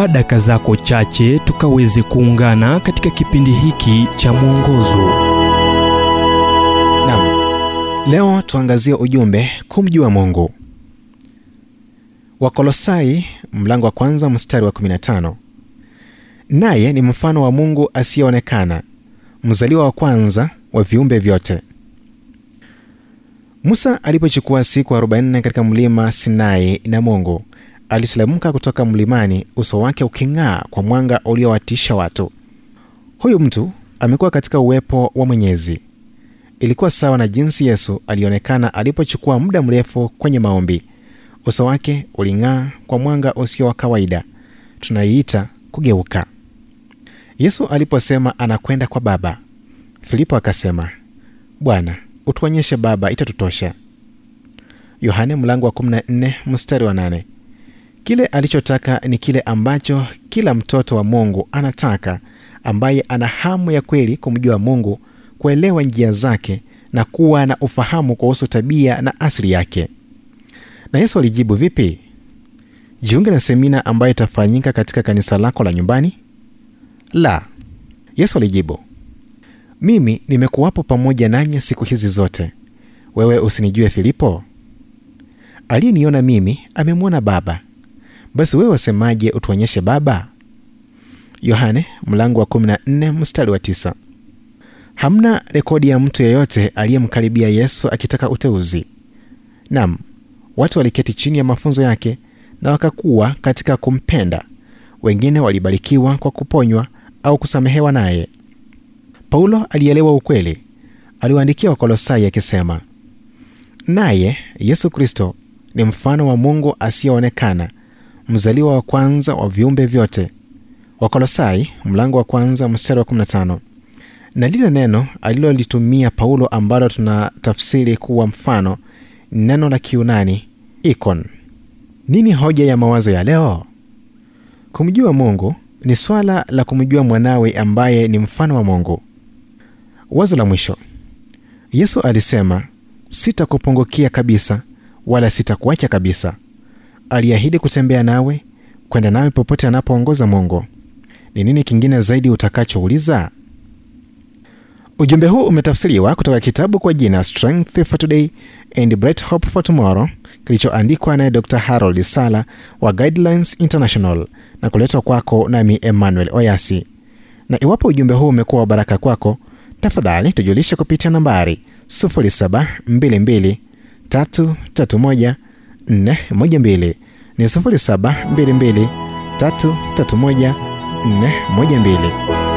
chukua daka zako chache tukaweze kuungana katika kipindi hiki cha mwongozo nam Leo tuangazie ujumbe kumjua Mungu. Wakolosai mlango wa kwanza mstari wa 15. Naye ni mfano wa Mungu asiyeonekana, mzaliwa wa kwanza wa viumbe vyote. Musa alipochukua siku 40 katika mlima Sinai na Mungu aliteremka kutoka mlimani, uso wake uking'aa kwa mwanga uliowatisha watu. Huyu mtu amekuwa katika uwepo wa Mwenyezi. Ilikuwa sawa na jinsi Yesu alionekana alipochukua muda mrefu kwenye maombi. Uso wake uling'aa kwa mwanga usio wa kawaida, tunaiita kugeuka. Yesu aliposema anakwenda kwa Baba, Filipo akasema, Bwana, utuonyeshe Baba itatutosha. Yohane mlango wa 14 mstari wa 8. Kile alichotaka ni kile ambacho kila mtoto wa Mungu anataka, ambaye ana hamu ya kweli kumjua Mungu, kuelewa njia zake na kuwa na ufahamu kuhusu tabia na asili yake. Na Yesu alijibu vipi? Jiunge na semina ambayo itafanyika katika kanisa lako la nyumbani? La. Yesu alijibu, mimi nimekuwapo pamoja nanyi siku hizi zote, wewe usinijue Filipo? Aliyeniona mimi amemwona Baba. Basi wewe wasemaje utuonyeshe Baba? Yohane mlango wa 14 mstari wa 9. Hamna rekodi ya mtu yeyote aliyemkaribia Yesu akitaka uteuzi. Nam, watu waliketi chini ya mafunzo yake na wakakuwa katika kumpenda. Wengine walibarikiwa kwa kuponywa au kusamehewa naye. Paulo alielewa ukweli. Aliwaandikia Wakolosai akisema, naye Yesu Kristo ni mfano wa Mungu asiyeonekana, mzaliwa wa kwanza wa viumbe vyote. Wakolosai mlango wa kwanza mstari wa 15. Na lile neno alilolitumia Paulo ambalo tunatafsiri kuwa mfano neno la Kiunani ikon. Nini hoja ya mawazo ya leo? Kumjua Mungu ni swala la kumjua mwanawe ambaye ni mfano wa Mungu. Wazo la mwisho, Yesu alisema, sitakupungukia kabisa wala sitakuacha kabisa. Aliahidi kutembea nawe, kwenda nawe popote anapoongoza Mungu. Ni nini kingine zaidi utakachouliza? Ujumbe huu umetafsiriwa kutoka kitabu kwa jina Strength for Today and Bright Hope for Tomorrow kilichoandikwa naye Dr. Harold Sala wa Guidelines International na kuletwa kwako nami Emmanuel Oyasi. Na iwapo ujumbe huu umekuwa wa baraka kwako, tafadhali tujulishe kupitia nambari 0722 331 412 ni 0722 331 412.